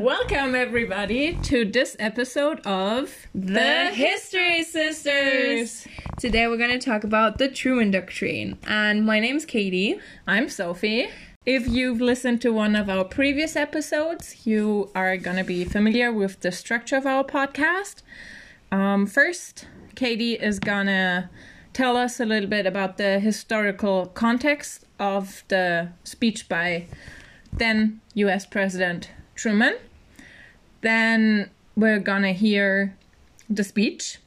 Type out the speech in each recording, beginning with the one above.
Welcome, everybody, to this episode of The History Sisters. Today we're going to talk about the Truman Doctrine. And my name's Katie. I'm Sophie. If you've listened to one of our previous episodes, you are going to be familiar with the structure of our podcast. Um, first, Katie is going to tell us a little bit about the historical context of the speech by then US President Truman. Then we're gonna hear the speech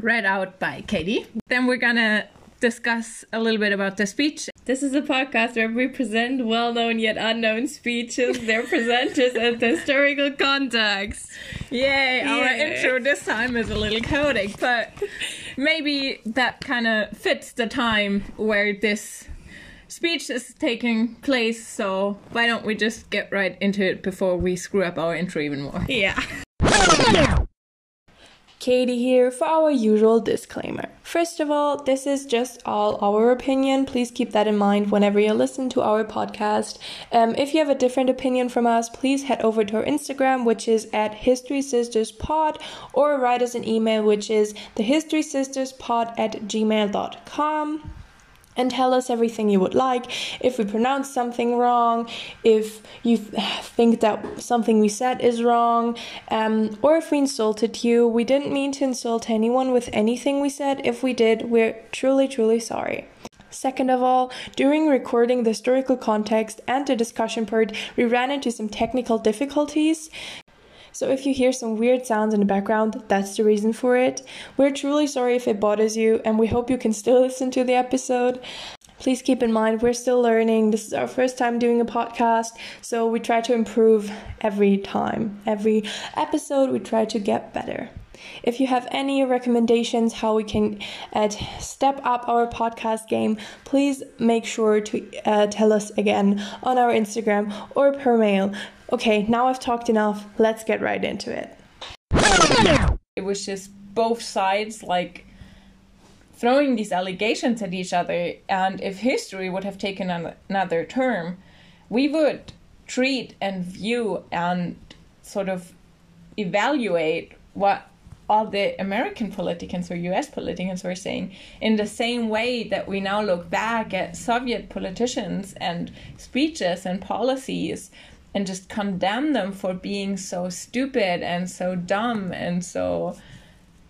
read out by Katie. Then we're gonna discuss a little bit about the speech. This is a podcast where we present well known yet unknown speeches, their presenters, and the historical context. Yay! Our intro this time is a little chaotic, but maybe that kind of fits the time where this speech is taking place. So why don't we just get right into it before we screw up our intro even more? Yeah. Katie here for our usual disclaimer. First of all, this is just all our opinion. Please keep that in mind whenever you listen to our podcast. Um, if you have a different opinion from us, please head over to our Instagram, which is at History Sisters Pod, or write us an email, which is thehistorysisterspod at gmail.com and tell us everything you would like. If we pronounce something wrong, if you think that something we said is wrong, um, or if we insulted you, we didn't mean to insult anyone with anything we said. If we did, we're truly, truly sorry. Second of all, during recording the historical context and the discussion part, we ran into some technical difficulties. So if you hear some weird sounds in the background, that's the reason for it. We're truly sorry if it bothers you, and we hope you can still listen to the episode. Please keep in mind we're still learning. This is our first time doing a podcast, so we try to improve every time. Every episode, we try to get better. If you have any recommendations how we can uh, step up our podcast game, please make sure to uh, tell us again on our Instagram or per mail. Okay, now I've talked enough. Let's get right into it. it was just both sides like throwing these allegations at each other and if history would have taken an- another term we would treat and view and sort of evaluate what all the American politicians or US politicians were saying in the same way that we now look back at Soviet politicians and speeches and policies and just condemn them for being so stupid and so dumb and so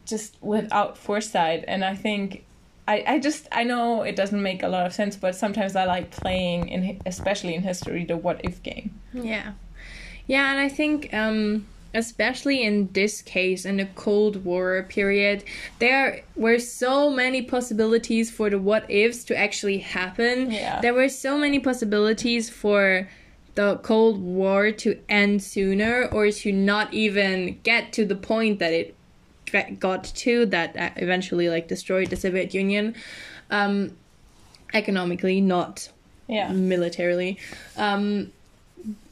just without foresight and i think I, I just i know it doesn't make a lot of sense but sometimes i like playing in especially in history the what if game Yeah. Yeah, and I think um especially in this case in the Cold War period, there were so many possibilities for the what ifs to actually happen. Yeah. There were so many possibilities for the Cold War to end sooner or to not even get to the point that it got to that uh, eventually like destroyed the Soviet Union um economically not yeah militarily. Um,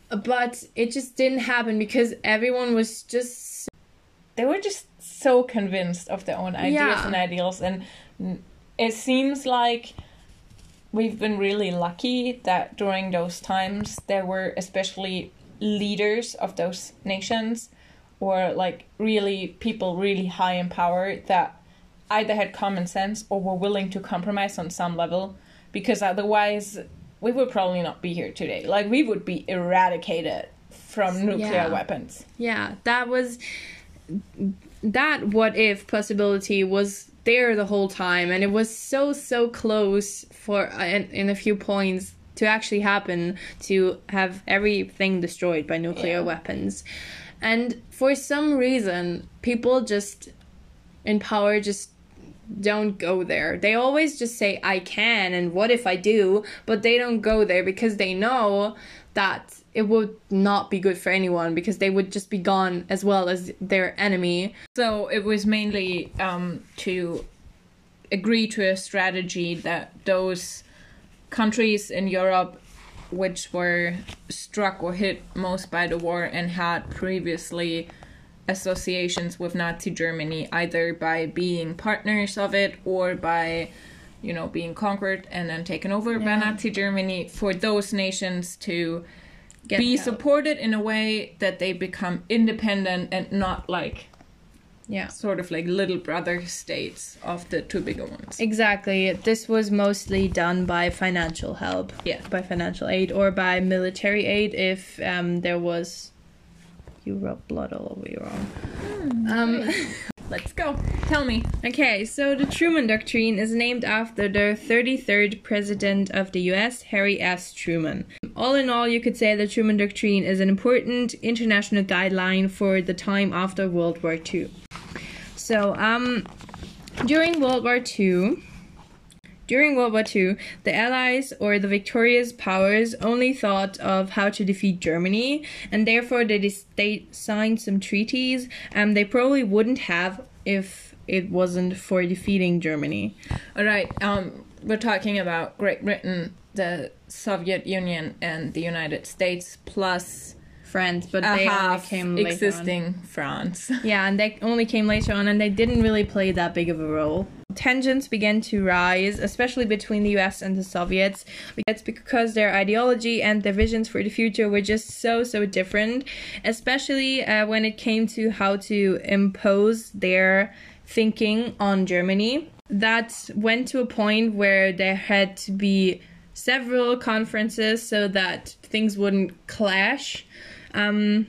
but it just didn't happen because everyone was just they were just so convinced of their own ideas Yeah. and ideals and it seems like we've been really lucky that during those times there were especially leaders of those nations or like really people really high in power that either had common sense or were willing to compromise on some level because otherwise we would probably not be here today like we would be eradicated from nuclear Yeah. weapons yeah that was that what if possibility was there the whole time and it was so so close for uh, in, in a few points to actually happen to have everything destroyed by nuclear Yeah. weapons and for some reason people just in power just don't go there. They always just say, I can, and what if I do? But they don't go there because they know that it would not be good for anyone because they would just be gone as well as their enemy. So it was mainly um, to agree to a strategy that those countries in Europe which were struck or hit most by the war and had previously associations with Nazi Germany, either by being partners of it or by, you know, being conquered and then taken over by Nazi Germany, for those nations to Get be help. supported in a way that they become independent and not like Yeah. sort of like little brother states of the two bigger ones. Exactly. This was mostly done by financial help. Yeah. By financial aid or by military aid if um, there was. You rub blood all over your arm. Um, Let's go. Tell me. okay, so the Truman Doctrine is named after the 33rd President of the US, Harry S. Truman. All in all, you could say the Truman Doctrine is an important international guideline for the time after World War II. So, um, during World War II, during World War II, the Allies or the victorious powers only thought of how to defeat Germany, and therefore they, dis- they signed some treaties and they probably wouldn't have if it wasn't for defeating Germany. All right. Um, we're talking about Great Britain, the Soviet Union, and the United States, plus France, but a they only half came later on. existing France. Yeah, and they only came later on, and they didn't really play that big of a role. Tensions began to rise, especially between the US and the Soviets. It's because their ideology and their visions for the future were just so, so different, especially uh, when it came to how to impose their thinking on Germany. That went to a point where there had to be several conferences so that things wouldn't clash. Um,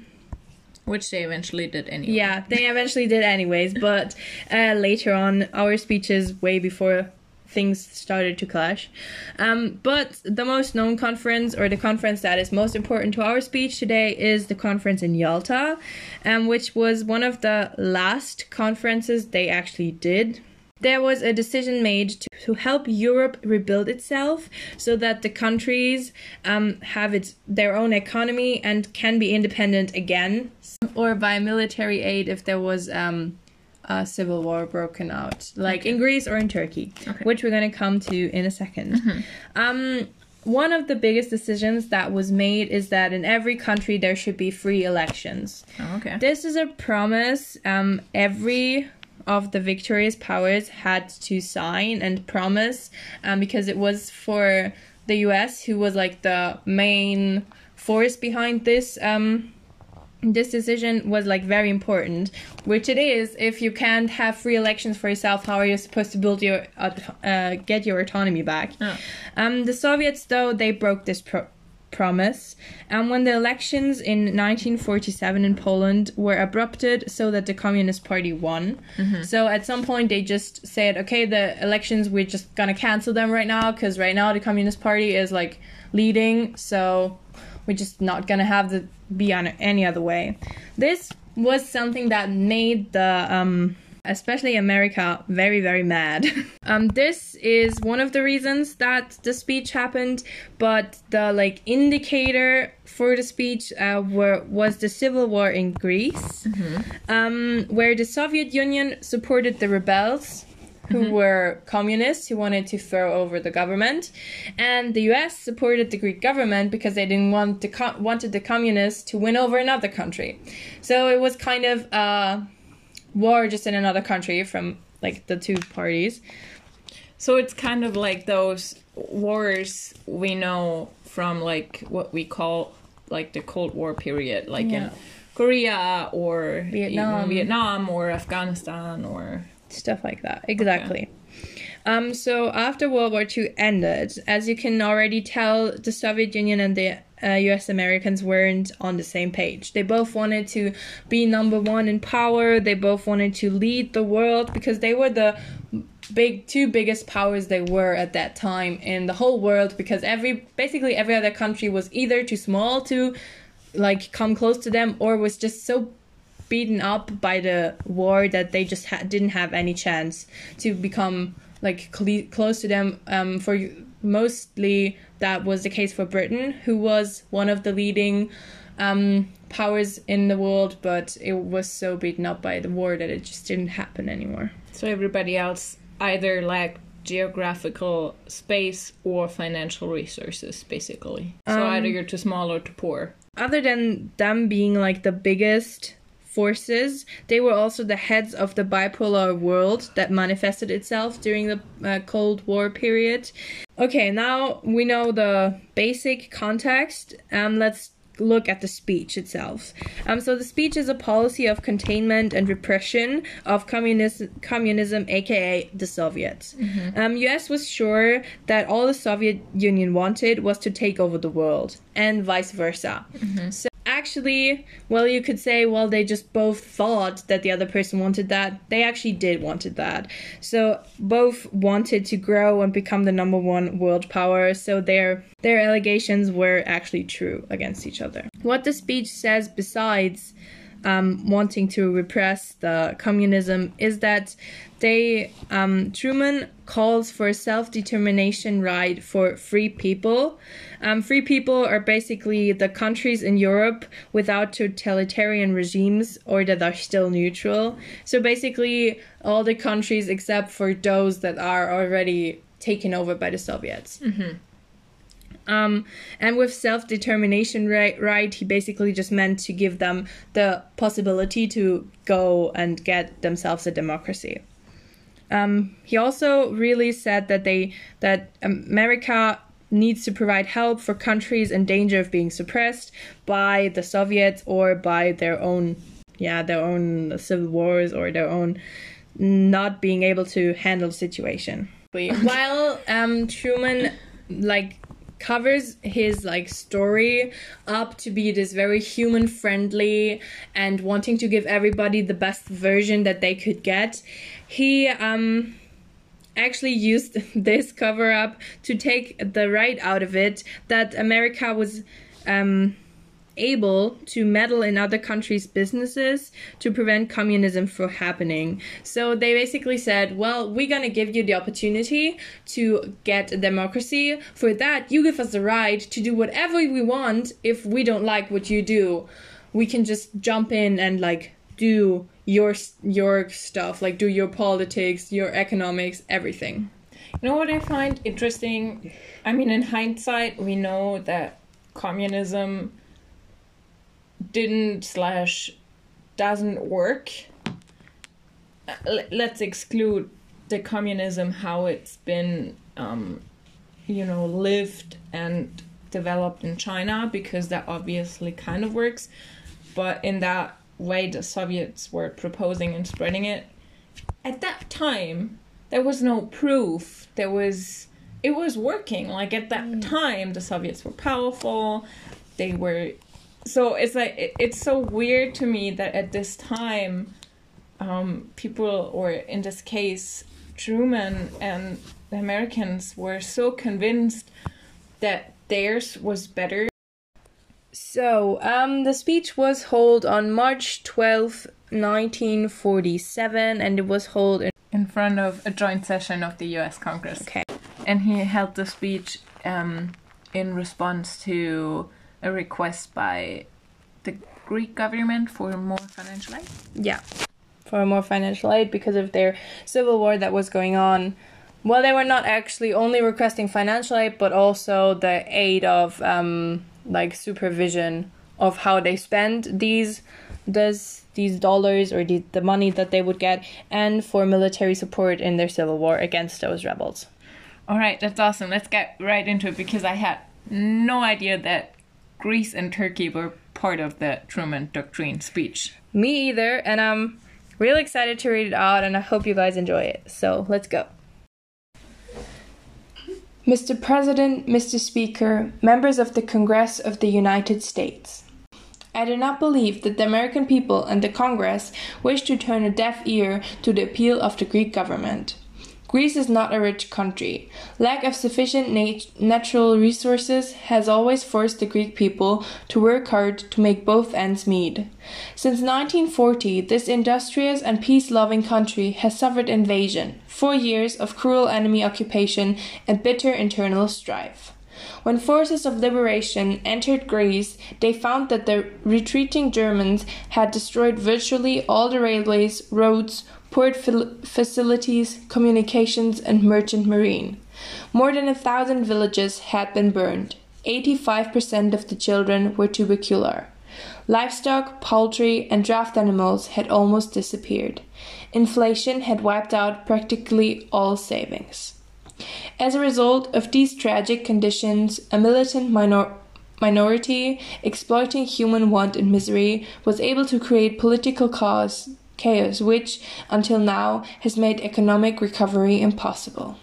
Which they eventually did anyway. yeah, they eventually did anyways, but uh, later on, our speeches way before things started to clash. Um, but the most known conference, or the conference that is most important to our speech today, is the conference in Yalta, um, which was one of the last conferences they actually did. There was a decision made to, to help Europe rebuild itself so that the countries um, have its their own economy and can be independent again, or by military aid if there was um, a civil war broken out, like in Greece or in Turkey, Okay. which we're going to come to in a 2nd Um, one of the biggest decisions that was made is that in every country there should be free elections. Oh, okay. This is a promise um, every of the victorious powers had to sign and promise um, because it was for the US who was like the main force behind this um, this decision was like very important which it is if you can't have free elections for yourself how are you supposed to build your uh, get your autonomy back Yeah. um, the soviets though they broke this pro- promise. And when the elections in 1947 in poland were abrupted so that the communist party won. So at some point they just said okay the elections we're just gonna cancel them right now because right now the communist party is like leading so we're just not gonna have the be on any other way. This was something that made the um especially America very very mad. um this is one of the reasons that the speech happened, but the like indicator for the speech uh, were was the civil war in Greece, um, where the Soviet Union supported the rebels who were communists who wanted to throw over the government, and the U.S. supported the Greek government because they didn't want the co- wanted the communists to win over another country. So it was kind of a war just in another country from like the two parties. So it's kind of like those wars we know from like what we call like the Cold War period, like Yeah. in Korea or Vietnam. Vietnam or Afghanistan or stuff like that. Exactly. Um, so after World War II ended, as you can already tell, the Soviet Union and the uh, U.S. Americans weren't on the same page. They both wanted to be number one in power. They both wanted to lead the world because they were the big two biggest powers they were at that time in the whole world. Because every basically every other country was either too small to like come close to them or was just so beaten up by the war that they just ha- didn't have any chance to become like cle- close to them um, for mostly that was the case for britain who was one of the leading um, powers in the world but it was so beaten up by the war that it just didn't happen anymore so everybody else either lacked geographical space or financial resources basically. So either you're too small or too poor. other than them being like the biggest forces, they were also the heads of the bipolar world that manifested itself during the uh, Cold War period. Okay, now we know the basic context. Um, let's look at the speech itself. Um, so the speech is a policy of containment and repression of communism, communism aka the Soviets. Um, U.S. was sure that all the Soviet Union wanted was to take over the world, and vice versa. So actually, well, you could say, well, they just both thought that the other person wanted that. They actually did wanted that. So both wanted to grow and become the number one world power. So their their allegations were actually true against each other. What the speech says besides um, wanting to repress the communism is that they um, Truman calls for a self-determination right for free people. Um, free people are basically the countries in Europe without totalitarian regimes or that are still neutral. So basically, all the countries except for those that are already taken over by the Soviets. Um, and with self determination right, right, he basically just meant to give them the possibility to go and get themselves a democracy. Um, he also really said that they that America needs to provide help for countries in danger of being suppressed by the Soviets or by their own yeah their own civil wars or their own not being able to handle the situation. While um, Truman like covers his like story up to be this very human friendly and wanting to give everybody the best version that they could get. He um actually used this cover up to take the right out of it that america was um able to meddle in other countries' businesses to prevent communism from happening. So they basically said, well, we're going to give you the opportunity to get democracy. For that, you give us the right to do whatever we want if we don't like what you do. We can just jump in and like do your your stuff, like do your politics, your economics, everything. You know what I find interesting? I mean, in hindsight, we know that communism didn't slash doesn't work. Uh, let's exclude the communism, how it's been, um, you know, lived and developed in China, because that obviously kind of works. But in that way, the Soviets were proposing and spreading it. At that time, there was no proof. There was. It was working. Like at that time, the Soviets were powerful. They were so it's like it, it's so weird to me that at this time um, people or in this case truman and the americans were so convinced that theirs was better So, um, the speech was held on March 12th, 1947, and it was held in. in front of a joint session of the us congress Okay. and he held the speech um, in response to a request by the greek government for more financial aid Yeah. For more financial aid because of their civil war that was going on. Well, they were not actually only requesting financial aid, but also the aid of um, like supervision of how they spend these this these dollars or the, the money that they would get, and for military support in their civil war against those rebels. All right, that's awesome. Let's get right into it because I had no idea that Greece and Turkey were part of the Truman Doctrine speech. Me either, and I'm really excited to read it out, and I hope you guys enjoy it. So let's go. Mr. President, Mr. Speaker, members of the Congress of the United States. I do not believe that the American people and the Congress wish to turn a deaf ear to the appeal of the Greek government. Greece is not a rich country. Lack of sufficient nat- natural resources has always forced the Greek people to work hard to make both ends meet. Since 1940, this industrious and peace loving country has suffered invasion, four years of cruel enemy occupation, and bitter internal strife. When forces of liberation entered Greece, they found that the retreating Germans had destroyed virtually all the railways, roads, port facilities, communications, and merchant marine. More than a thousand villages had been burned. 85% of the children were tubercular. Livestock, poultry, and draft animals had almost disappeared. Inflation had wiped out practically all savings. As a result of these tragic conditions, a militant minor- minority, exploiting human want and misery, was able to create political chaos, chaos which, until now, has made economic recovery impossible.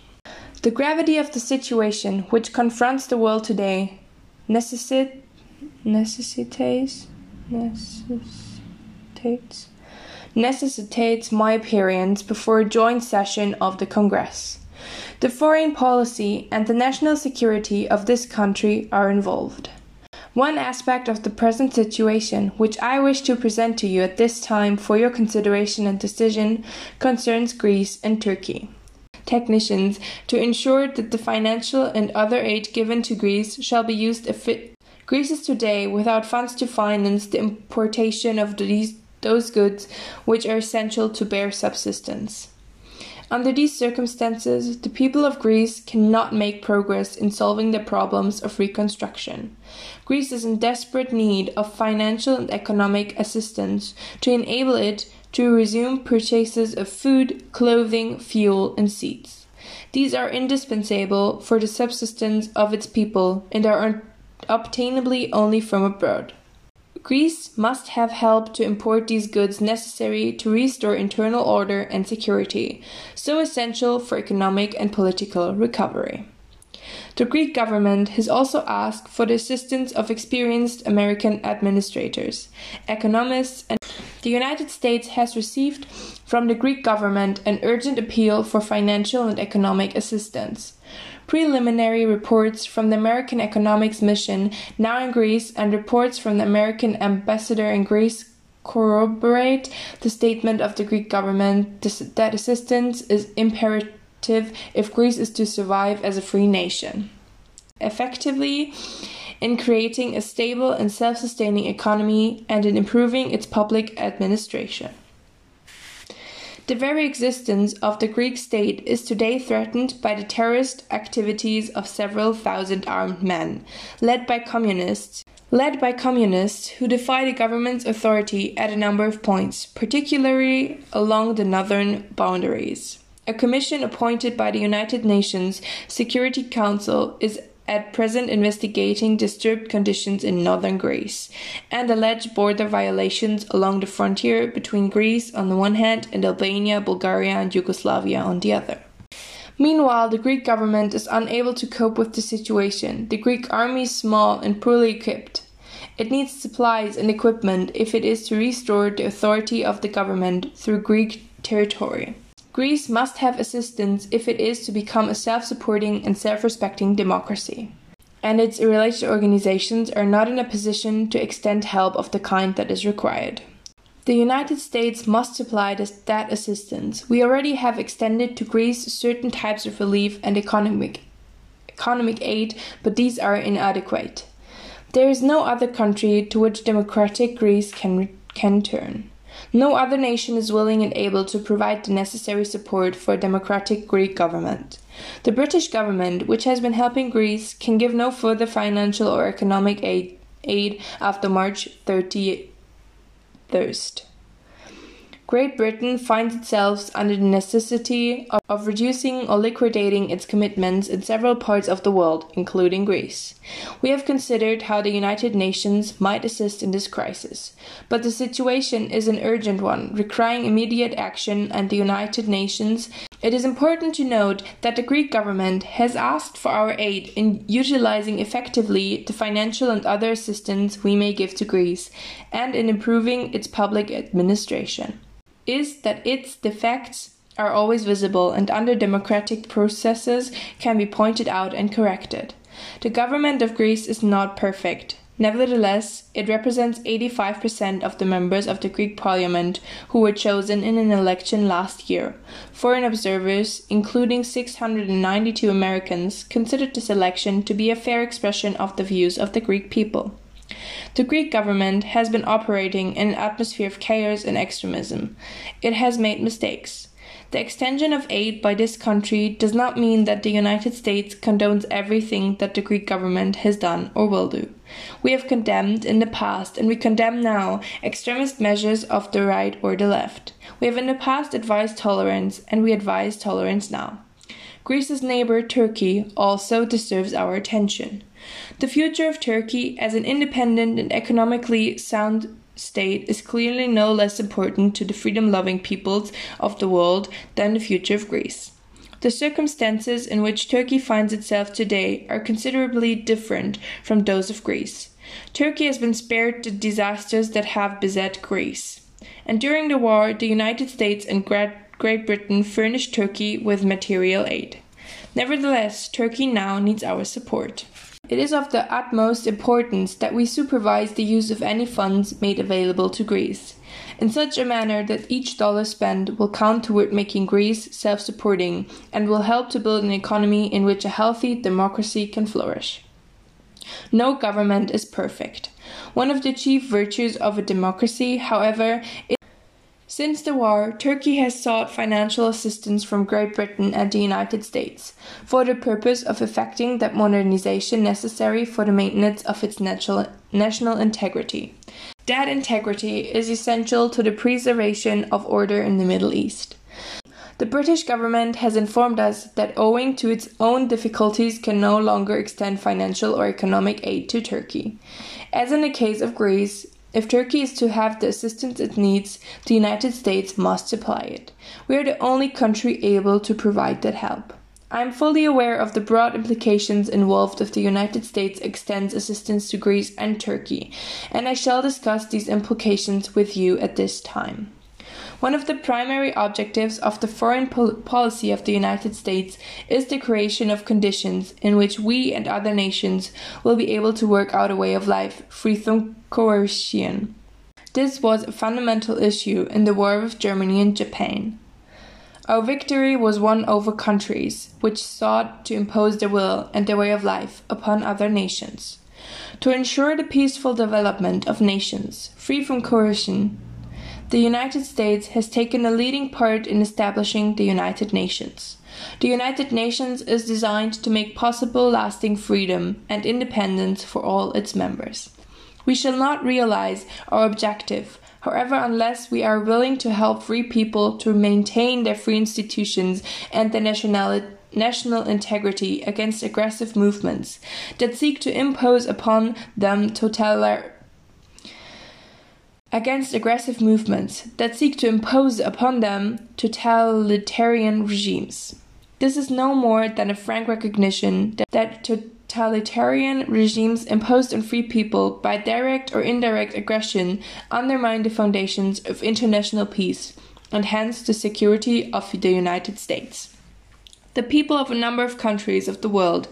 The gravity of the situation which confronts the world today necessit- necessitates necessitates necessitates my appearance before a joint session of the Congress. The foreign policy and the national security of this country are involved. One aspect of the present situation, which I wish to present to you at this time for your consideration and decision, concerns Greece and Turkey. Technicians to ensure that the financial and other aid given to Greece shall be used effi- Greece is today without funds to finance the importation of these, those goods which are essential to bare subsistence. Under these circumstances, the people of Greece cannot make progress in solving the problems of reconstruction. Greece is in desperate need of financial and economic assistance to enable it to resume purchases of food, clothing, fuel, and seeds. These are indispensable for the subsistence of its people and are obtainably only from abroad. Greece must have help to import these goods necessary to restore internal order and security, so essential for economic and political recovery. The Greek government has also asked for the assistance of experienced American administrators, economists, and the United States has received from the Greek government an urgent appeal for financial and economic assistance. Preliminary reports from the American Economics Mission now in Greece and reports from the American ambassador in Greece corroborate the statement of the Greek government that assistance is imperative if Greece is to survive as a free nation. Effectively, in creating a stable and self sustaining economy and in improving its public administration. The very existence of the Greek state is today threatened by the terrorist activities of several thousand armed men, led by communists, led by communists who defy the government's authority at a number of points, particularly along the northern boundaries. A commission appointed by the United Nations Security Council is at present investigating disturbed conditions in northern Greece and alleged border violations along the frontier between Greece on the one hand and Albania, Bulgaria, and Yugoslavia on the other. Meanwhile, the Greek government is unable to cope with the situation. The Greek army is small and poorly equipped. It needs supplies and equipment if it is to restore the authority of the government through Greek territory. Greece must have assistance if it is to become a self supporting and self respecting democracy. And its related organizations are not in a position to extend help of the kind that is required. The United States must supply this, that assistance. We already have extended to Greece certain types of relief and economic, economic aid, but these are inadequate. There is no other country to which democratic Greece can, can turn. No other nation is willing and able to provide the necessary support for a democratic Greek government. The British government, which has been helping Greece, can give no further financial or economic aid, aid after March 31st. Great Britain finds itself under the necessity of, of, reducing or liquidating its commitments in several parts of the world, including Greece. We have considered how the United Nations might assist in this crisis, but the situation is an urgent one, requiring immediate action, and the United Nations. It is important to note that the Greek government has asked for our aid in utilizing effectively the financial and other assistance we may give to Greece, and in improving its public administration is that its defects are always visible and under democratic processes can be pointed out and corrected. The government of Greece is not perfect. Nevertheless, it represents 85% of the members of the Greek parliament who were chosen in an election last year. Foreign observers, including 692 Americans, considered this election to be a fair expression of the views of the Greek people. The Greek government has been operating in an atmosphere of chaos and extremism. It has made mistakes. The extension of aid by this country does not mean that the United States condones everything that the Greek government has done or will do. We have condemned in the past and we condemn now extremist measures of the right or the left. We have in the past advised tolerance and we advise tolerance now. Greece's neighbor Turkey also deserves our attention. The future of Turkey as an independent and economically sound state is clearly no less important to the freedom loving peoples of the world than the future of Greece. The circumstances in which Turkey finds itself today are considerably different from those of Greece. Turkey has been spared the disasters that have beset Greece. And during the war, the United States and Great Britain furnished Turkey with material aid. Nevertheless, Turkey now needs our support. It is of the utmost importance that we supervise the use of any funds made available to Greece, in such a manner that each dollar spent will count toward making Greece self supporting and will help to build an economy in which a healthy democracy can flourish. No government is perfect. One of the chief virtues of a democracy, however, since the war, Turkey has sought financial assistance from Great Britain and the United States for the purpose of effecting that modernization necessary for the maintenance of its natural, national integrity. That integrity is essential to the preservation of order in the Middle East. The British government has informed us that owing to its own difficulties can no longer extend financial or economic aid to Turkey. As in the case of Greece, if Turkey is to have the assistance it needs, the United States must supply it. We are the only country able to provide that help. I am fully aware of the broad implications involved if the United States extends assistance to Greece and Turkey, and I shall discuss these implications with you at this time. One of the primary objectives of the foreign pol- policy of the United States is the creation of conditions in which we and other nations will be able to work out a way of life free from coercion. This was a fundamental issue in the war with Germany and Japan. Our victory was won over countries which sought to impose their will and their way of life upon other nations. To ensure the peaceful development of nations free from coercion, the United States has taken a leading part in establishing the United Nations. The United Nations is designed to make possible lasting freedom and independence for all its members. We shall not realize our objective, however, unless we are willing to help free people to maintain their free institutions and their nationality national integrity against aggressive movements that seek to impose upon them totalitarian against aggressive movements that seek to impose upon them totalitarian regimes. This is no more than a frank recognition that totalitarian regimes imposed on free people by direct or indirect aggression undermine the foundations of international peace and hence the security of the United States. The people of a number of countries of the world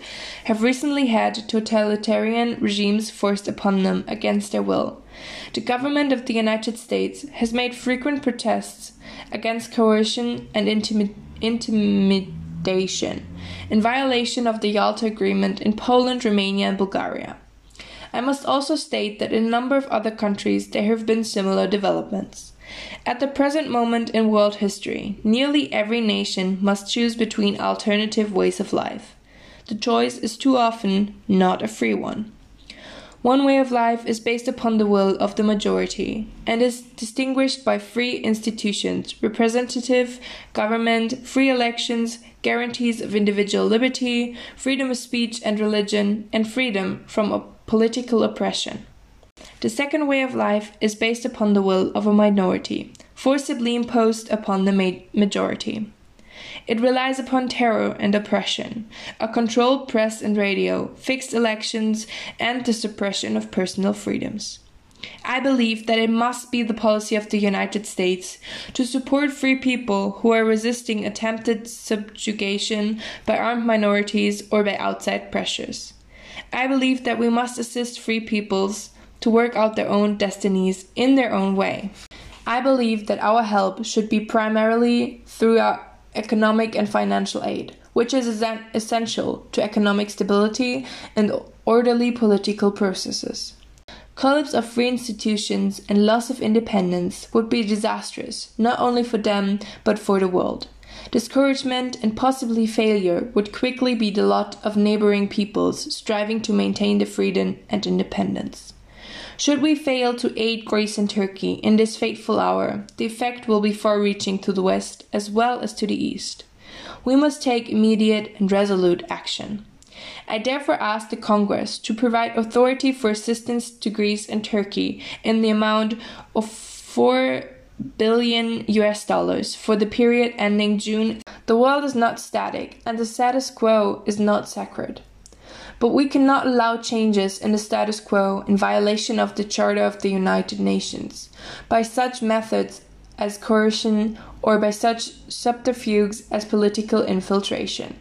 have recently had totalitarian regimes forced upon them against their will. The government of the United States has made frequent protests against coercion and intimi- intimidation in violation of the Yalta Agreement in Poland, Romania, and Bulgaria. I must also state that in a number of other countries there have been similar developments. At the present moment in world history, nearly every nation must choose between alternative ways of life. The choice is too often not a free one. One way of life is based upon the will of the majority and is distinguished by free institutions, representative government, free elections, guarantees of individual liberty, freedom of speech and religion, and freedom from political oppression. The second way of life is based upon the will of a minority, forcibly imposed upon the majority. It relies upon terror and oppression, a controlled press and radio, fixed elections, and the suppression of personal freedoms. I believe that it must be the policy of the United States to support free people who are resisting attempted subjugation by armed minorities or by outside pressures. I believe that we must assist free peoples to work out their own destinies in their own way. I believe that our help should be primarily through our economic and financial aid, which is essential to economic stability and orderly political processes. Collapse of free institutions and loss of independence would be disastrous, not only for them, but for the world. Discouragement and possibly failure would quickly be the lot of neighboring peoples striving to maintain the freedom and independence. Should we fail to aid Greece and Turkey in this fateful hour, the effect will be far reaching to the west as well as to the east. we must take immediate and resolute action. I therefore ask the Congress to provide authority for assistance to Greece and Turkey in the amount of 4 billion US dollars for the period ending June. The world is not static and the status quo is not sacred. But we cannot allow changes in the status quo in violation of the Charter of the United Nations by such methods as coercion or by such subterfuges as political infiltration.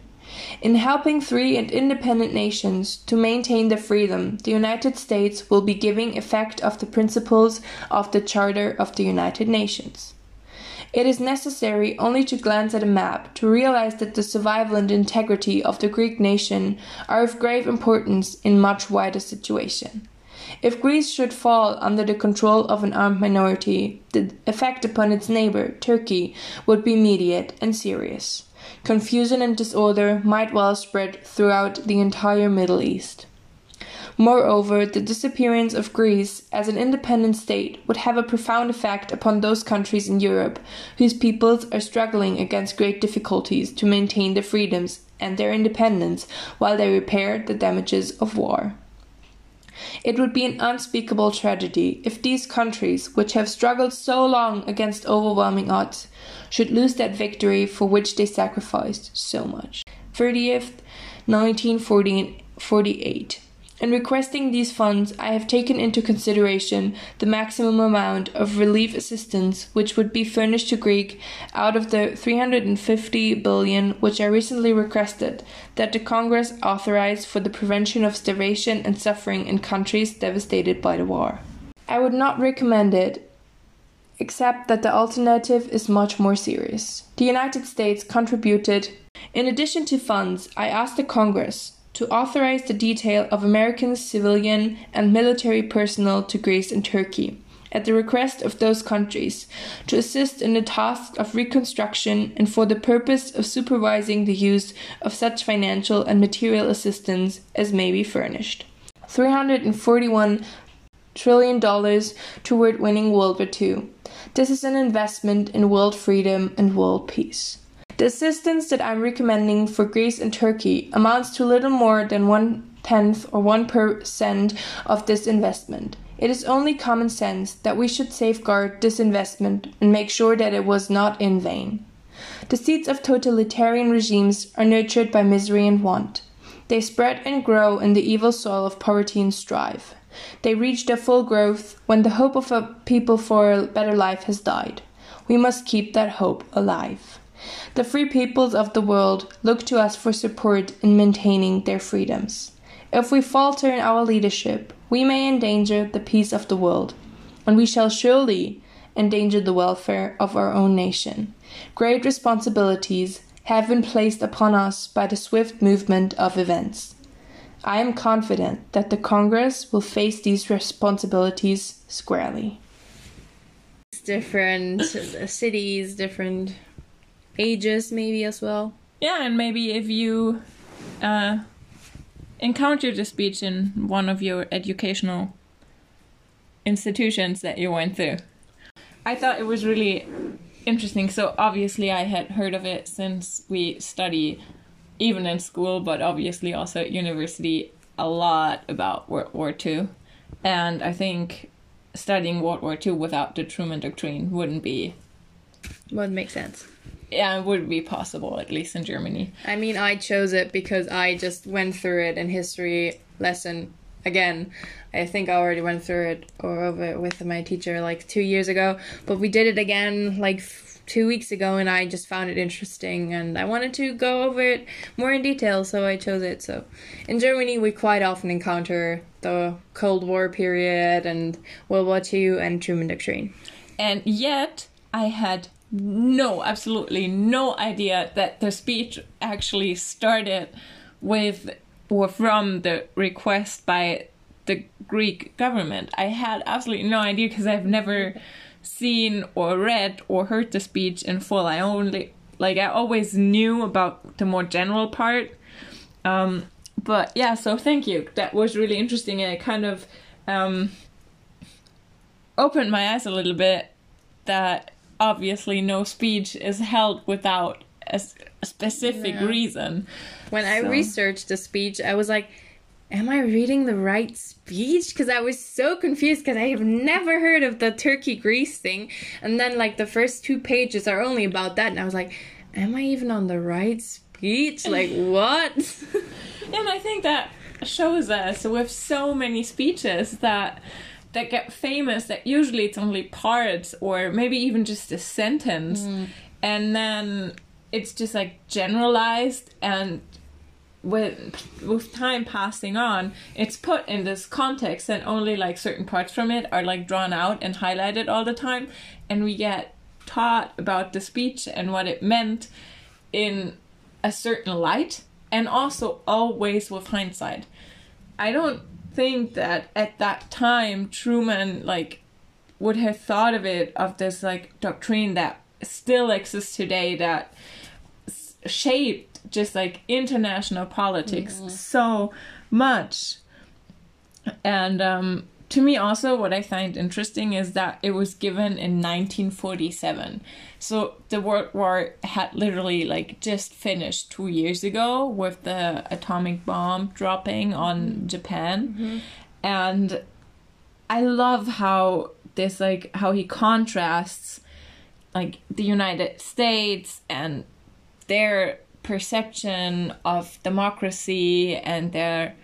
In helping free and independent nations to maintain their freedom, the United States will be giving effect of the principles of the Charter of the United Nations. It is necessary only to glance at a map to realize that the survival and integrity of the Greek nation are of grave importance in much wider situation. If Greece should fall under the control of an armed minority, the effect upon its neighbor, Turkey, would be immediate and serious. Confusion and disorder might well spread throughout the entire Middle East. Moreover, the disappearance of Greece as an independent state would have a profound effect upon those countries in Europe whose peoples are struggling against great difficulties to maintain their freedoms and their independence while they repair the damages of war. It would be an unspeakable tragedy if these countries, which have struggled so long against overwhelming odds, should lose that victory for which they sacrificed so much. 30th, 1948. In requesting these funds, I have taken into consideration the maximum amount of relief assistance which would be furnished to Greek out of the 350 billion which I recently requested that the Congress authorize for the prevention of starvation and suffering in countries devastated by the war. I would not recommend it except that the alternative is much more serious. The United States contributed in addition to funds, I asked the Congress to authorize the detail of American civilian and military personnel to Greece and Turkey, at the request of those countries, to assist in the task of reconstruction and for the purpose of supervising the use of such financial and material assistance as may be furnished. 341 trillion dollars toward winning World War II. This is an investment in world freedom and world peace. The assistance that I'm recommending for Greece and Turkey amounts to little more than one tenth or one percent of this investment. It is only common sense that we should safeguard this investment and make sure that it was not in vain. The seeds of totalitarian regimes are nurtured by misery and want. They spread and grow in the evil soil of poverty and strife. They reach their full growth when the hope of a people for a better life has died. We must keep that hope alive. The free peoples of the world look to us for support in maintaining their freedoms. If we falter in our leadership, we may endanger the peace of the world, and we shall surely endanger the welfare of our own nation. Great responsibilities have been placed upon us by the swift movement of events. I am confident that the Congress will face these responsibilities squarely. Different cities, different ages maybe as well. Yeah, and maybe if you uh, encountered a speech in one of your educational institutions that you went through. I thought it was really interesting. So obviously I had heard of it since we study even in school, but obviously also at university a lot about World War II. And I think studying World War II without the Truman Doctrine wouldn't be Would make sense yeah, it would be possible, at least in Germany. I mean, I chose it because I just went through it in history lesson again. I think I already went through it or over it with my teacher like two years ago, but we did it again like two weeks ago, and I just found it interesting, and I wanted to go over it more in detail, so I chose it. So, in Germany, we quite often encounter the Cold War period and World War II and Truman Doctrine. And yet, I had no, absolutely no idea that the speech actually started with or from the request by the Greek government. I had absolutely no idea because I've never seen or read or heard the speech in full. I only like I always knew about the more general part. Um, but yeah, so thank you. That was really interesting it kind of um, opened my eyes a little bit that obviously no speech is held without a, s- a specific Yeah. reason. When I researched the speech, I was like, am I reading the right speech? Because I was so confused because I have never heard of the Turkey Greece thing. And then, like, the first two pages are only about that. And I was like, am I even on the right speech? Like, what? And I think that shows us with so many speeches that that get famous that usually it's only parts or maybe even just a sentence. Mm. And then it's just like generalized and with with time passing on it's put in this context and only like certain parts from it are like drawn out and highlighted all the time. And we get taught about the speech and what it meant in a certain light and also always with hindsight. I don't think that at that time truman like would have thought of it of this like doctrine that still exists today that s- shaped just like international politics so much. And um to me also what i find interesting is that it was given in 1947 so the world war had literally like just finished two years ago with the atomic bomb dropping on japan. Mm-hmm. And i love how this like how he contrasts like the united states and their perception of democracy and their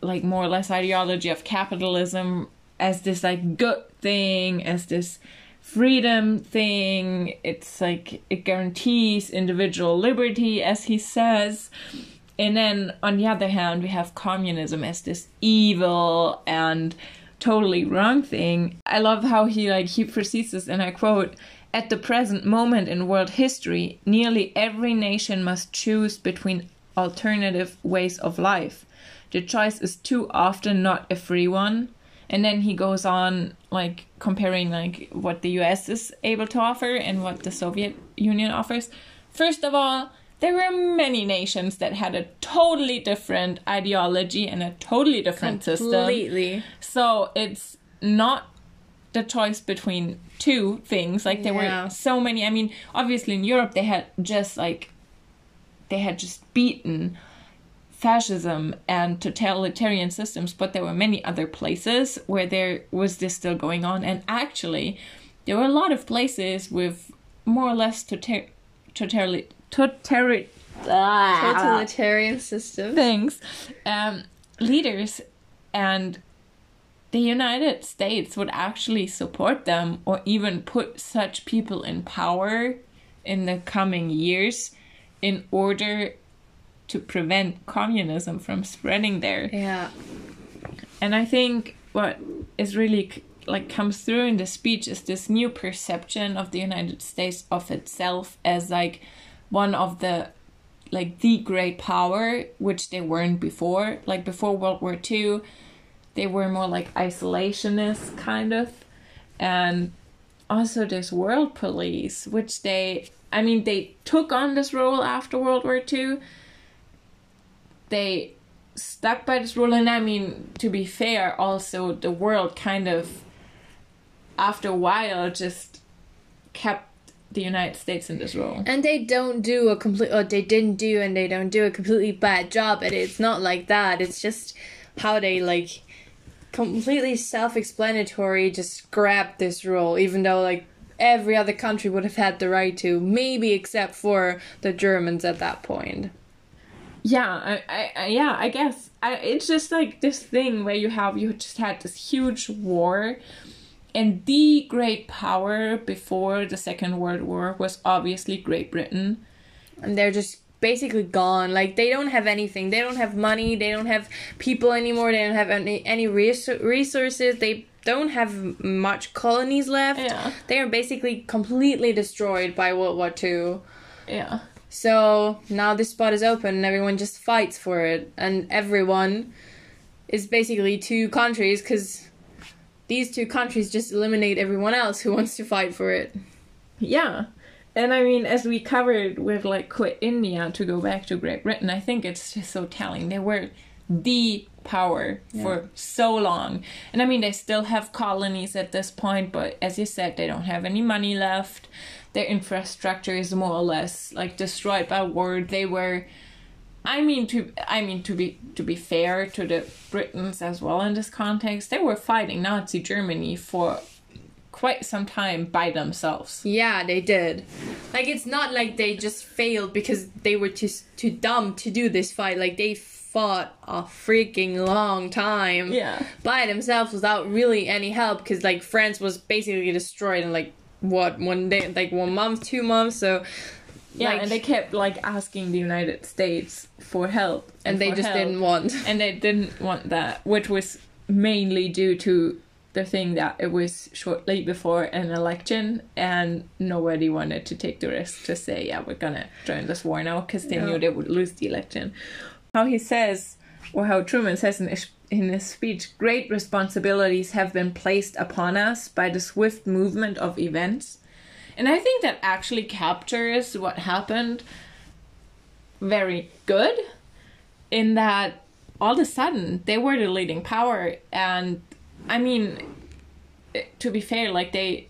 like more or less ideology of capitalism as this like good thing as this freedom thing. It's like it guarantees individual liberty as he says. And then on the other hand we have communism as this evil and totally wrong thing. I love how he like he proceeds this and i quote at the present moment in world history nearly every nation must choose between alternative ways of life the choice is too often not a free one and then he goes on like comparing like what the US is able to offer and what the Soviet Union offers. First of all, there were many nations that had a totally different ideology and a totally different system. Completely. So it's not the choice between two things. Like there Yeah. were so many. I mean, obviously in Europe they had just like they had just beaten fascism and totalitarian systems, but there were many other places where there was this still going on. And actually, there were a lot of places with more or less total, totally, totalitarian, Totalitarian system. things, um, leaders, and the United States would actually support them or even put such people in power in the coming years in order to prevent communism from spreading there. Yeah. And I think what is really like comes through in the speech is this new perception of the United States of itself as like one of the like the great power which they weren't before like before World War II they were more like isolationist kind of and also this world police which they I mean they took on this role after World War II they stuck by this rule and i mean to be fair also the world kind of after a while just kept the united states in this role And they don't do a complete, or they didn't do, and they don't do a completely bad job at it. It's not like that. It's just how they like completely self-explanatory. Just grabbed this role, even though like every other country would have had the right to, maybe except for the Germans at that point. Yeah I, I, yeah i guess I, it's just like this thing where you have you just had this huge war and the great power before the second world war was obviously great britain and they're just basically gone. Like they don't have anything. They don't have money. They don't have people anymore. They don't have any any res- resources. They don't have much colonies left. Yeah. They are basically completely destroyed by World War Two. yeah So now this spot is open and everyone just fights for it. And everyone is basically two countries because these two countries just eliminate everyone else who wants to fight for it. Yeah. And I mean, as we covered with like quit India to go back to Great Britain, I think it's just so telling. They were the power for so long. And I mean, they still have colonies at this point, but as you said, they don't have any money left. Their infrastructure is more or less like destroyed by war. They were. I mean to I mean to be to be fair to the Britons as well in this context, they were fighting Nazi Germany for quite some time by themselves. Yeah, they did. Like it's not like they just failed because they were too too dumb to do this fight. Like they fought a freaking long time Yeah. by themselves without really any help because like France was basically destroyed in like what one day like one month, two months. So Yeah, like, and they kept like asking the United States for help, and they just help. didn't want. and they didn't want that, which was mainly due to the thing that it was shortly before an election, and nobody wanted to take the risk to say, "Yeah, we're gonna join this war now," because they Yeah. knew they would lose the election. How he says, or how Truman says in his, in his speech, great responsibilities have been placed upon us by the swift movement of events. And I think that actually captures what happened very good in that all of a sudden they were the leading power and I mean to be fair like they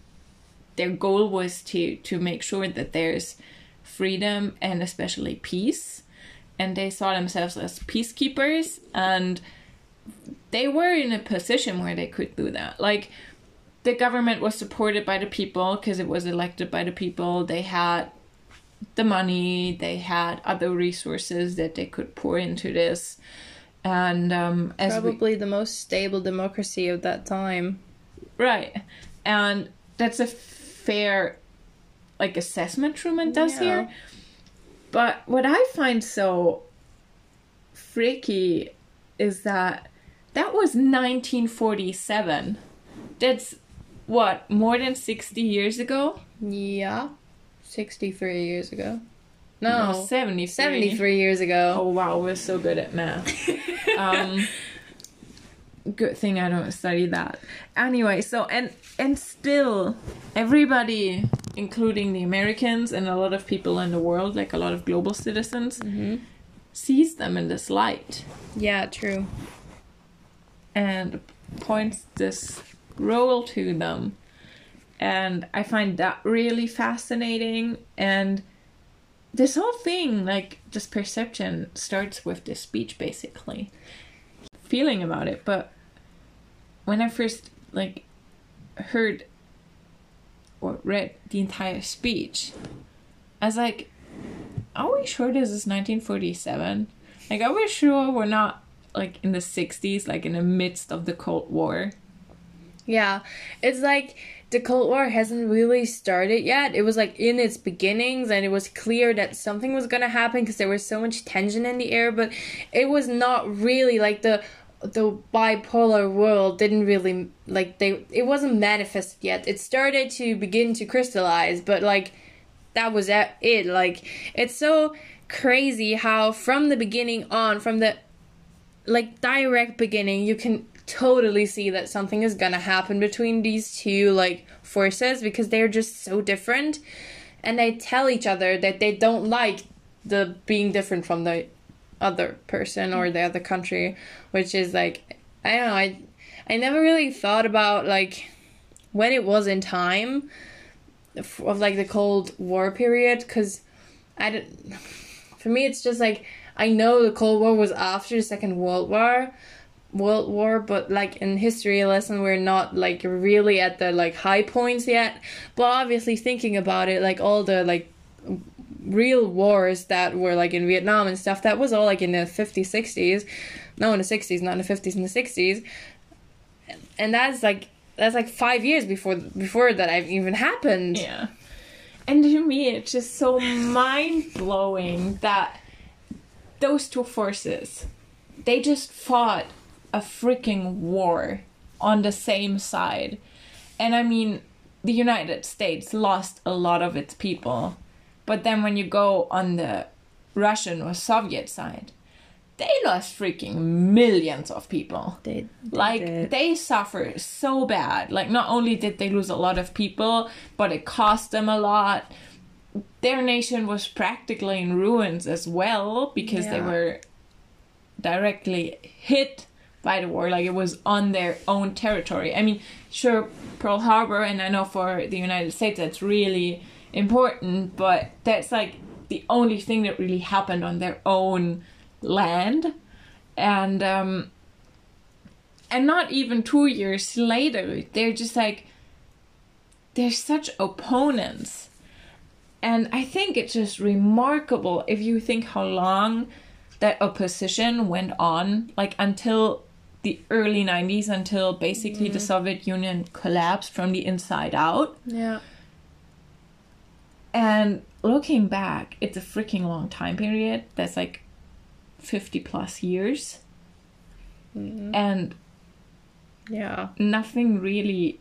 their goal was to to make sure that there's freedom and especially peace and they saw themselves as peacekeepers and they were in a position where they could do that. Like the government was supported by the people because it was elected by the people. They had the money they had other resources that they could pour into this. And um as we, Probably the most stable democracy of that time. right. And that's a fair like assessment truman does Yeah. here but what i find so freaky is that that was 1947 that's what more than 60 years ago Yeah. 63 years ago. no, No. 73 73 years ago. Oh wow, we're so good at math. um, good thing I don't study that. Anyway, so and and still, everybody, including the Americans and a lot of people in the world, like a lot of global citizens, mm-hmm. sees them in this light Yeah, true. and points this role to them. And I find that really fascinating. And this whole thing, like this perception, starts with this speech basically. Feeling about it. But when I first like heard or read the entire speech, I was like, are we sure this is 1947? Like, are we sure we're not like in the 60s, like in the midst of the Cold War? Yeah, it's like the Cold War hasn't really started yet. It was like in its beginnings, and it was clear that something was gonna happen because there was so much tension in the air. But it was not really like the the bipolar world didn't really like they. It wasn't manifested yet. It started to begin to crystallize, but like that was it. Like it's so crazy how from the beginning on, from the like direct beginning you can totally see that something is gonna happen between these two like forces because they're just so different and they tell each other that they don't like the being different from the other person or mm. the other country which is like i don't know i i never really thought about like when it was in time of, like the cold war period because i don't for me it's just like i know the cold war was after the second world war world war but like in history lesson we're not like really at the like high points yet. But obviously thinking about it like all the like real wars that were like in vietnam and stuff that was all like in the 50s 60s no in the 60s not in the 50s and the 60s and that's like that's like five years before before that i've even happened Yeah. And to me, it's just so mind blowing that those two forces, they just fought a freaking war on the same side. And I mean, the United States lost a lot of its people. But then when you go on the Russian or Soviet side, they lost freaking millions of people. They, like did. they suffer so bad. Like not only did they lose a lot of people but it cost them a lot. Their nation was practically in ruins as well because they were directly hit by the war, like it was on their own territory. I mean, sure, Pearl Harbor, and I know for the United States that's really important, but that's like the only thing that really happened on their own land. And, um, and not even two years later, they're just like, they're such opponents. And I think it's just remarkable if you think how long that opposition went on, like until the early 90s, until basically mm. the Soviet Union collapsed from the inside out. Yeah. And looking back, it's a freaking long time period. That's like 50 plus years. Mm-hmm. And yeah, nothing really,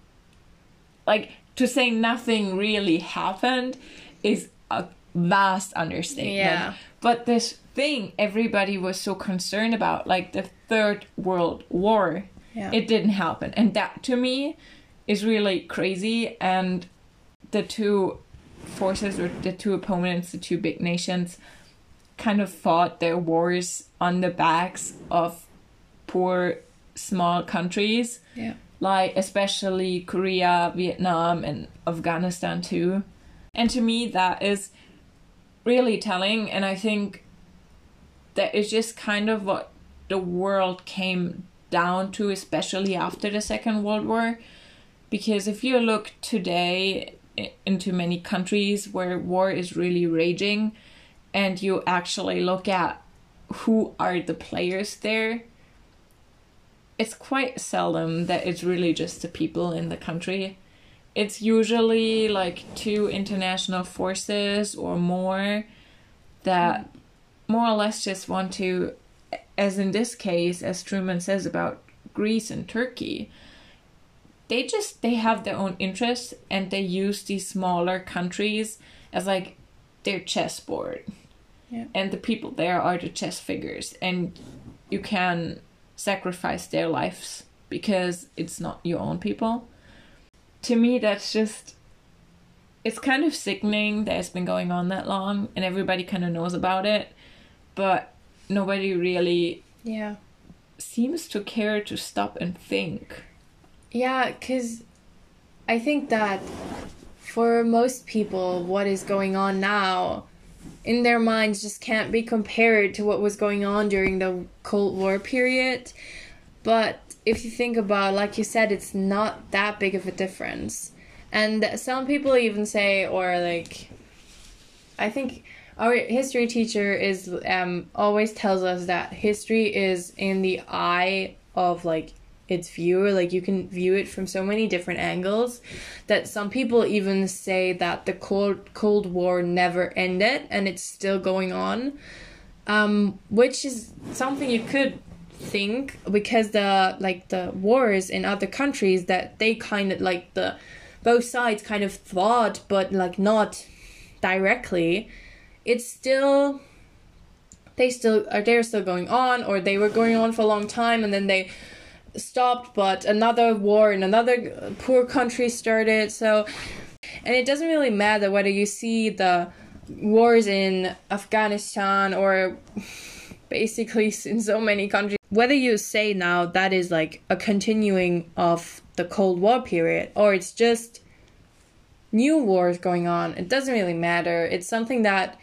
like, to say nothing really happened is a vast understatement. Yeah. But this thing everybody was so concerned about, like the Third World War, yeah. it didn't happen. And that to me is really crazy. And the two forces or the two opponents, the two big nations, kind of fought their wars on the backs of poor small countries. Yeah. Like especially Korea, Vietnam and Afghanistan too. And to me that is really telling and I think that is just kind of what the world came down to especially after the Second World War because if you look today into many countries where war is really raging and you actually look at who are the players there it's quite seldom that it's really just the people in the country. It's usually like two international forces or more that more or less just want to as in this case as truman says about greece and turkey they just they have their own interests and they use these smaller countries as like their chessboard. Yeah. and the people there are the chess figures and you can sacrifice their lives because it's not your own people. To me that's just it's kind of sickening that it's been going on that long and everybody kind of knows about it but nobody really yeah. seems to care to stop and think yeah, because I think that for most people, what is going on now in their minds just can't be compared to what was going on during the Cold War period. But if you think about, like you said, it's not that big of a difference. And some people even say, or like, I think our history teacher is um always tells us that history is in the eye of like its viewer like you can view it from so many different angles that some people even say that the cold cold war never ended and it's still going on um, which is something you could think because the like the wars in other countries that they kind of like the both sides kind of fought but like not directly it's still they still are they're still going on or they were going on for a long time and then they stopped, but another war in another poor country started. So, and it doesn't really matter whether you see the wars in Afghanistan or basically in so many countries. Whether you say now that is like a continuing of the Cold War period or it's just new wars going on, it doesn't really matter. It's something that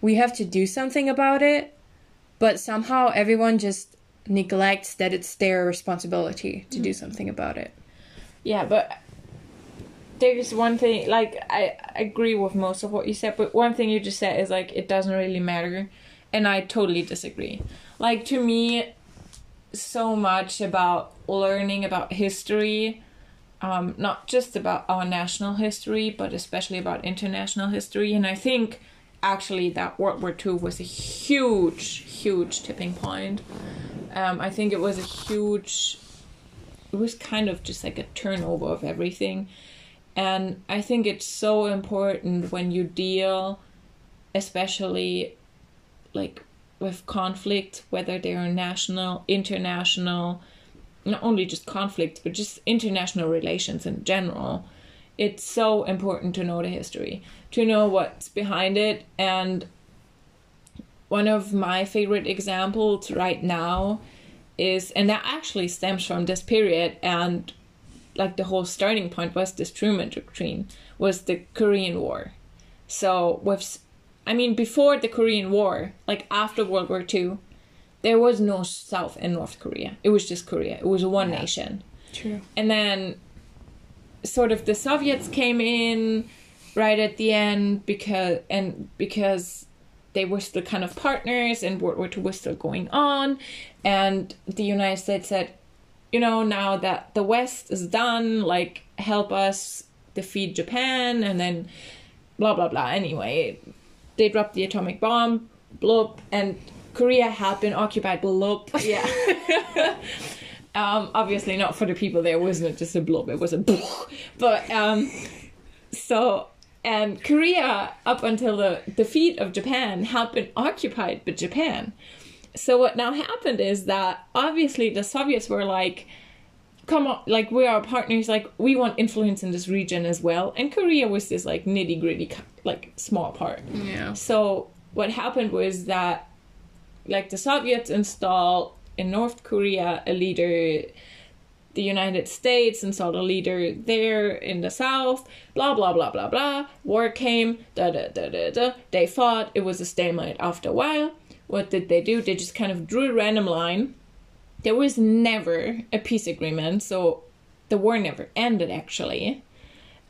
we have to do something about it, but somehow everyone just neglects that it's their responsibility to do mm. something about it. Yeah, but there's one thing like I agree with most of what you said, but one thing you just said is like it doesn't really matter, and I totally disagree. Like to me, so much about learning about history, um, not just about our national history, but especially about international history, and I think actually that World War II was a huge, huge tipping point um, I think it was a huge. It was kind of just like a turnover of everything, and I think it's so important when you deal, especially, like with conflict, whether they are national, international, not only just conflict, but just international relations in general. It's so important to know the history, to know what's behind it, and one of my favorite examples right now is, and that actually stems from this period, and like the whole starting point was this Truman Doctrine, was the Korean War. So with, I mean, before the Korean War, like after World War II, there was no South and North Korea. It was just Korea. It was one Yeah. nation. True. And then sort of the Soviets came in right at the end because and because they were still kind of partners and World War II was still going on and the United States said, you know, now that the West is done, like help us defeat Japan and then blah blah blah. Anyway, they dropped the atomic bomb, bloop, and Korea had been occupied, bloop. Yeah. um, obviously not for the people there. It wasn't it? just a bloop. It was a but um, so and Korea up until the defeat of Japan had been occupied by Japan. So what now happened is that obviously the Soviets were like, come on, like we are partners, like we want influence in this region as well. And Korea was this like nitty gritty, like small part. Yeah. So what happened was that, like the Soviets installed in North Korea a leader, the United States and saw the leader there in the South. Blah blah blah blah blah. War came. Da da da da da. They fought. It was a stalemate after a while. What did they do? They just kind of drew a random line. There was never a peace agreement, so the war never ended actually.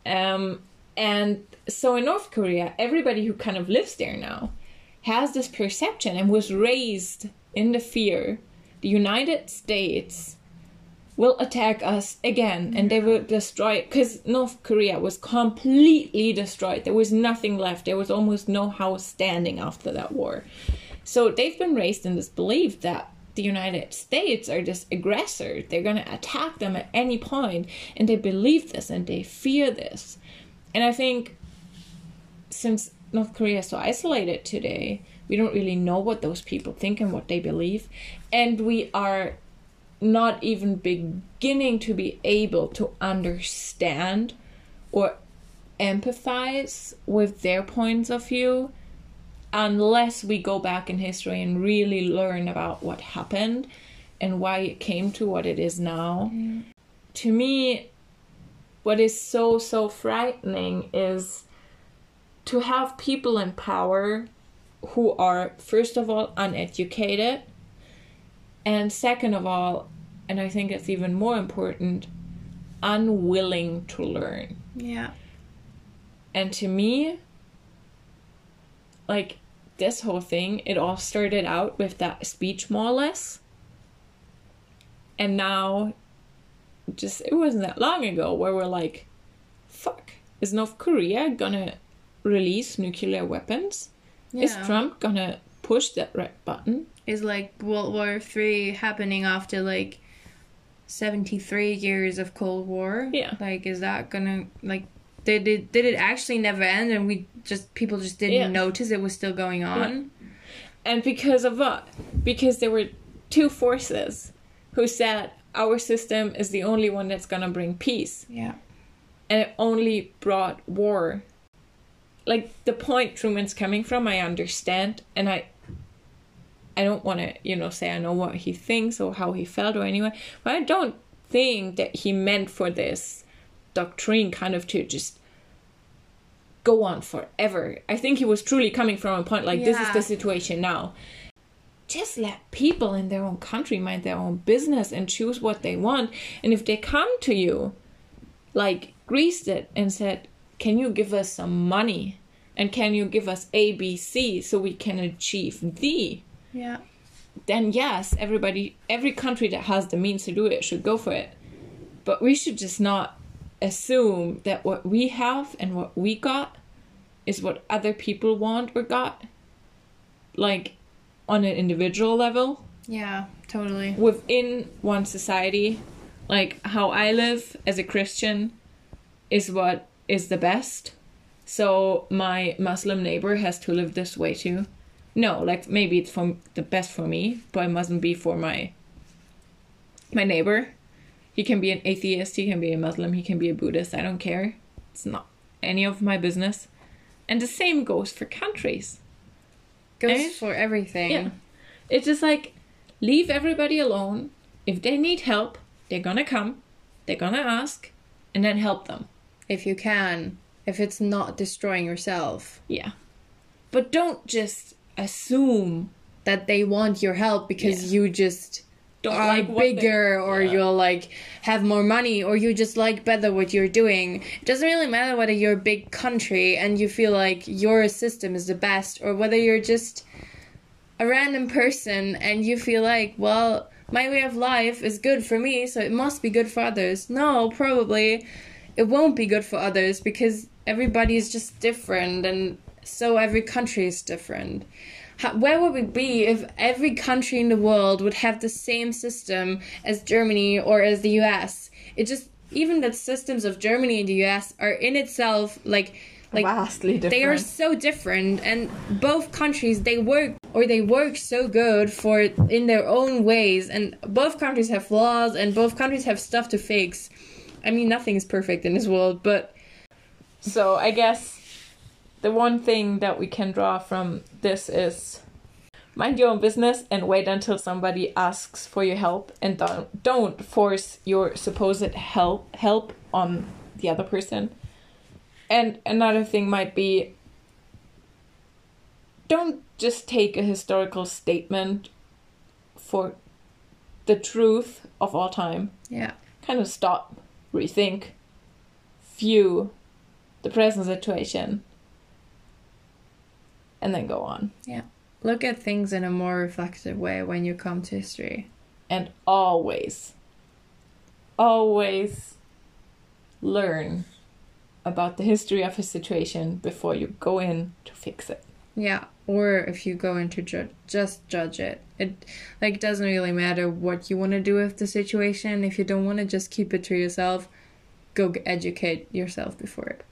Um, and so in North Korea, everybody who kind of lives there now has this perception and was raised in the fear the United States will attack us again and they will destroy because North Korea was completely destroyed. There was nothing left. There was almost no house standing after that war. So they've been raised in this belief that the United States are this aggressor. They're going to attack them at any point, and they believe this and they fear this. And I think since North Korea is so isolated today, we don't really know what those people think and what they believe. And we are not even beginning to be able to understand or empathize with their points of view unless we go back in history and really learn about what happened and why it came to what it is now. Mm-hmm. To me, what is so, so frightening is to have people in power who are, first of all, uneducated, and second of all, and I think it's even more important, unwilling to learn. Yeah. And to me, like this whole thing, it all started out with that speech, more or less. And now, just it wasn't that long ago where we're like, fuck, is North Korea gonna release nuclear weapons? Is Trump gonna push that red button? Is like World War Three happening after like seventy three years of Cold War? Yeah. Like, is that gonna like? Did it did it actually never end, and we just people just didn't Yeah. notice it was still going on? And because of what? Because there were two forces who said our system is the only one that's gonna bring peace. Yeah. and it only brought war. Like the point Truman's coming from, I understand, and I, I don't want to, you know, say I know what he thinks or how he felt or anyway, but I don't think that he meant for this doctrine kind of to just go on forever. I think he was truly coming from a point like this is the situation now. Just let people in their own country mind their own business and choose what they want. And if they come to you like Greece did and said, Can you give us some money? And can you give us ABC so we can achieve D? Yeah. Then, yes, everybody, every country that has the means to do it should go for it. But we should just not assume that what we have and what we got is what other people want or got. Like on an individual level Yeah. Totally. within one society, like how I live as a Christian is what is the best. So my Muslim neighbor has to live this way too. No, like maybe it's for the best for me, but it mustn't be for my my neighbor. He can be an atheist, he can be a Muslim, he can be a Buddhist, I don't care. It's not any of my business. And the same goes for countries. Goes And- for everything. Yeah. It's just like leave everybody alone. If they need help, they're gonna come, they're gonna ask, and then help them. If you can, if it's not destroying yourself. Yeah. But don't just assume That they want your help because you just don't are like what they- bigger or Yeah. you'll like have more money or you just like better what you're doing. It doesn't really matter whether you're a big country and you feel like your system is the best or whether you're just a random person and you feel like, well, my way of life is good for me, so it must be good for others. No, probably it won't be good for others because everybody is just different and so every country is different. How, where would we be if every country in the world would have the same system as Germany or as the US? It just even the systems of Germany and the US are in itself like like vastly different. they are so different and both countries they work or they work so good for in their own ways and both countries have flaws and both countries have stuff to fix i mean nothing is perfect in this world but So I guess the one thing that we can draw from this is mind your own business and wait until somebody asks for your help and don't don't force your supposed help help on the other person. And another thing might be don't just take a historical statement for the truth of all time. Yeah. Kind of stop, rethink, view the present situation, and then go on. Yeah. Look at things in a more reflective way when you come to history And always, always learn about the history of a situation before you go in to fix it. yeah or if you go into ju- just judge it it like doesn't really matter what you want to do with the situation if you don't want to just keep it to yourself go educate yourself before it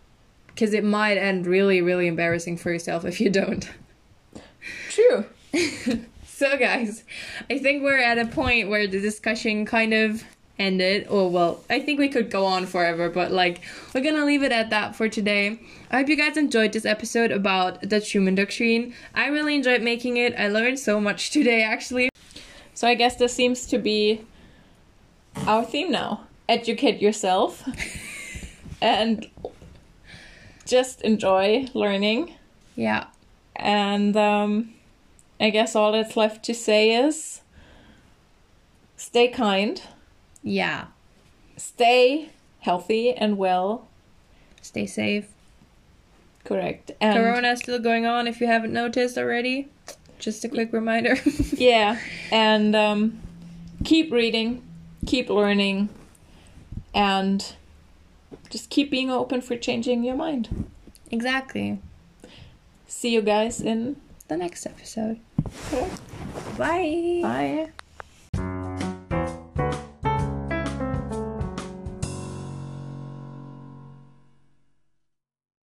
because it might end really really embarrassing for yourself if you don't. True. so guys i think we're at a point where the discussion kind of ended. Or well i think we could go on forever but like we're gonna leave it at that for today. I hope you guys enjoyed this episode about the truman doctrine. I really enjoyed making it. I learned so much today actually. So I guess this seems to be our theme now. Educate yourself and just enjoy learning. yeah. And um, I guess all that's left to say is stay kind, yeah. Stay healthy and well. stay safe. Correct. And corona is still going on if you haven't noticed already. Just a quick reminder. Yeah, and um, keep reading, keep learning, and just keep being open for changing your mind. exactly See you guys in the next episode Okay. bye bye.